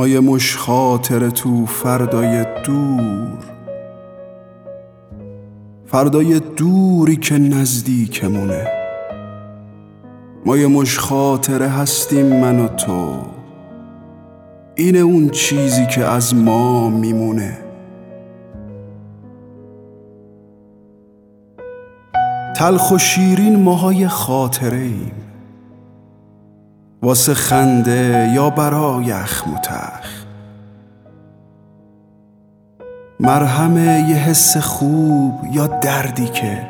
ما مش خاطر تو فردای دور. فردای دوری که نزدیکمونه. ما یه مش خاطره هستیم من و تو. اینه اون چیزی که از ما میمونه. تلخ و شیرین ماهای خاطره ایم واسه خنده یا برای اخم مرهم یه حس خوب یا دردی که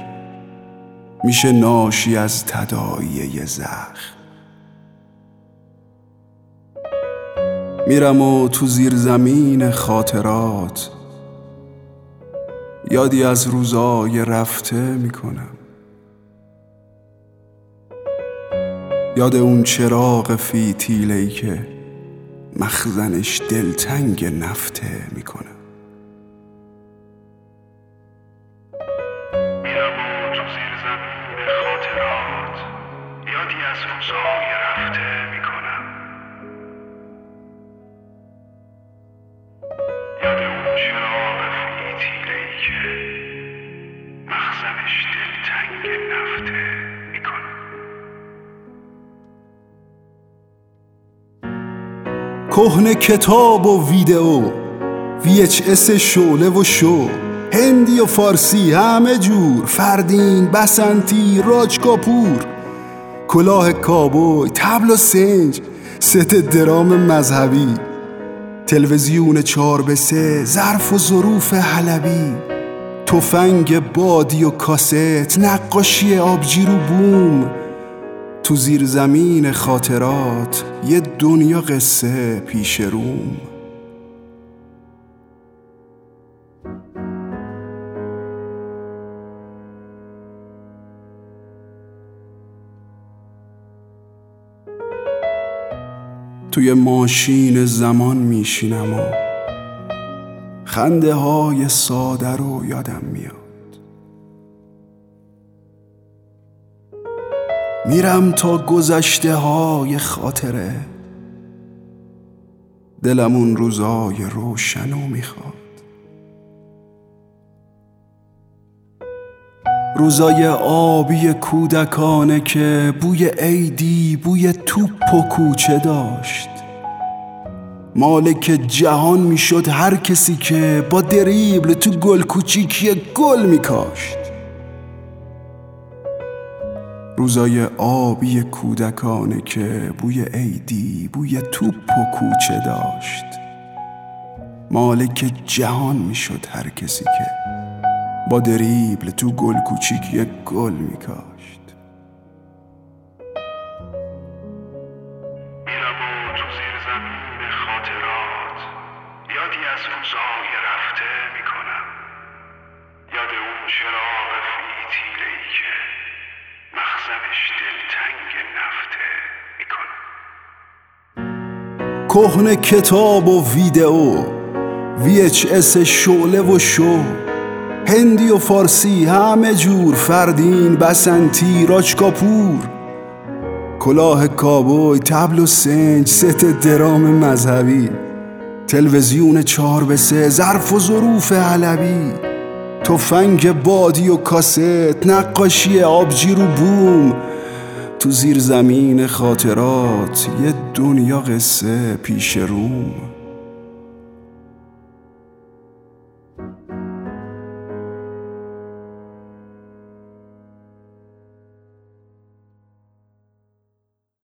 میشه ناشی از تدایی یه زخم. میرم و تو زیر زمین خاطرات یادی از روزای رفته می‌کنم. یاد اون چراغ فیتیلهی که مخزنش دلتنگ نفته می‌کنم میرم و تو کهنه کتاب و ویدئو VHS شعله و شو هندی و فارسی همه جور فردین بسنتی راج کاپور کلاه کابوی تبل و سنج ست درام مذهبی تلویزیون چار به سه ظرف و ظروف حلبی تفنگ بادی و کاست نقاشی آبجیر و بوم تو زیر زمین خاطرات یه دنیا قصه پیش روم. توی ماشین زمان میشینم و خنده های ساده رو یادم میاد. میرم تا گذشته های خاطره. دلم اون روزای روشنو می‌خواد. روزای آبی کودکانه که بوی عیدی بوی توپ و کوچه داشت. مالک جهان می‌شد هر کسی که با دریبل تو گل کوچیکی گل میکاشت. روزای آبی کودکانه که بوی عیدی بوی توپ و کوچه داشت. مالک جهان می‌شد هر کسی که با دریبل تو گل کوچیک یک گل میکاشت. رفته می‌کنم. یاد اون چراغ فیتیلهی که کهنه کتاب و ویدئو VHS شعله و شو هندی و فارسی همه جور فردین بسنتی راجکاپور کلاه کابوی تبل و سنج ست درام مذهبی تلویزیون چهار به سه ظرف و ظروف علوی تفنگ بادی و کاست نقاشی آبجیر و بوم تو زیر زمین خاطرات یه دنیا قصه پیش روم